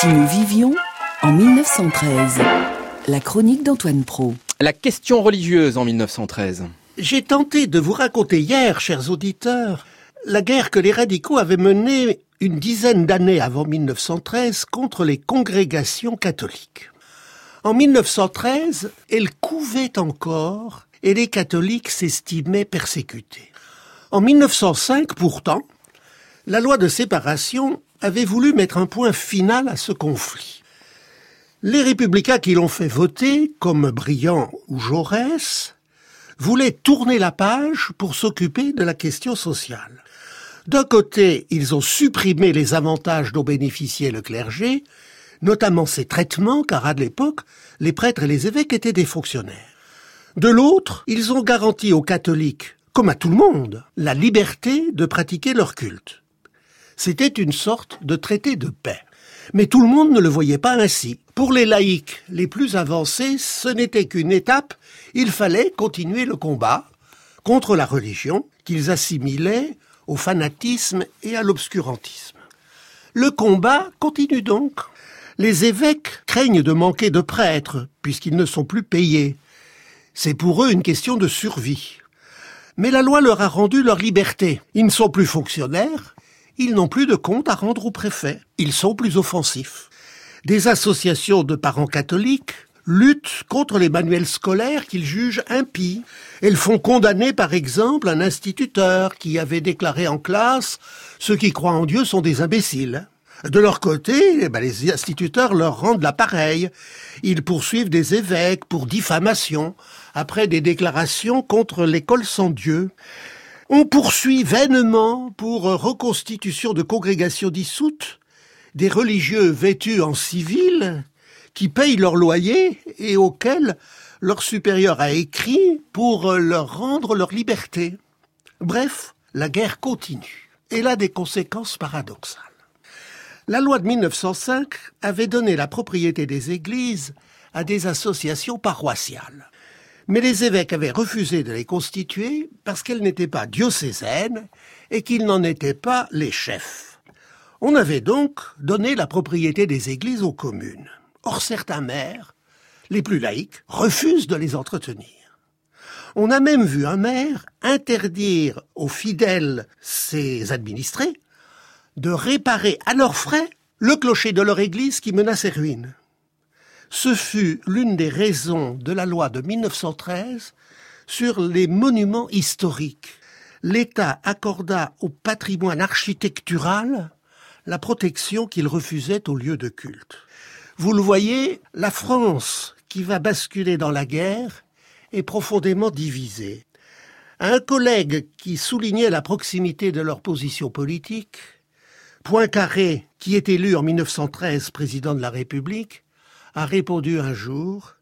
Si nous vivions en 1913, la chronique d'Antoine Pro. La question religieuse en 1913. J'ai tenté de vous raconter hier, chers auditeurs, la guerre que les radicaux avaient menée une dizaine d'années avant 1913 contre les congrégations catholiques. En 1913, elles couvaient encore et les catholiques s'estimaient persécutés. En 1905, pourtant, la loi de séparation avait voulu mettre un point final à ce conflit. Les républicains qui l'ont fait voter, comme Briand ou Jaurès, voulaient tourner la page pour s'occuper de la question sociale. D'un côté, ils ont supprimé les avantages dont bénéficiait le clergé, notamment ses traitements, car à l'époque, les prêtres et les évêques étaient des fonctionnaires. De l'autre, ils ont garanti aux catholiques, comme à tout le monde, la liberté de pratiquer leur culte. C'était une sorte de traité de paix. Mais tout le monde ne le voyait pas ainsi. Pour les laïcs les plus avancés, ce n'était qu'une étape, il fallait continuer le combat contre la religion qu'ils assimilaient au fanatisme et à l'obscurantisme. Le combat continue donc. Les évêques craignent de manquer de prêtres, puisqu'ils ne sont plus payés. C'est pour eux une question de survie. Mais la loi leur a rendu leur liberté. Ils ne sont plus fonctionnaires, ils n'ont plus de compte à rendre au préfet. Ils sont plus offensifs. Des associations de parents catholiques luttent contre les manuels scolaires qu'ils jugent impies. Elles font condamner par exemple un instituteur qui avait déclaré en classe Ceux qui croient en Dieu sont des imbéciles. De leur côté, eh ben, les instituteurs leur rendent l'appareil. Ils poursuivent des évêques pour diffamation, après des déclarations contre l'école sans Dieu. On poursuit vainement pour reconstitution de congrégations dissoutes des religieux vêtus en civil qui payent leur loyer et auxquels leur supérieur a écrit pour leur rendre leur liberté. Bref, la guerre continue. Elle a des conséquences paradoxales. La loi de 1905 avait donné la propriété des églises à des associations paroissiales. Mais les évêques avaient refusé de les constituer parce qu'elles n'étaient pas diocésaines et qu'ils n'en étaient pas les chefs. On avait donc donné la propriété des églises aux communes. Or certains maires, les plus laïcs, refusent de les entretenir. On a même vu un maire interdire aux fidèles, ses administrés, de réparer à leurs frais le clocher de leur église qui menaçait ruine. Ce fut l'une des raisons de la loi de 1913 sur les monuments historiques. L'État accorda au patrimoine architectural la protection qu'il refusait aux lieux de culte. Vous le voyez, la France, qui va basculer dans la guerre, est profondément divisée. Un collègue qui soulignait la proximité de leur position politique, Poincaré, qui est élu en 1913 président de la République, a répondu un jour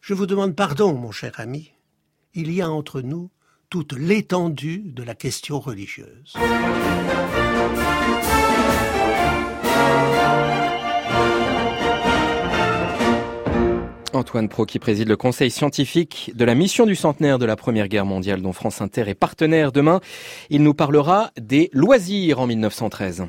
Je vous demande pardon, mon cher ami. Il y a entre nous toute l'étendue de la question religieuse. Antoine Pro qui préside le conseil scientifique de la mission du centenaire de la Première Guerre mondiale dont France Inter est partenaire demain. Il nous parlera des loisirs en 1913.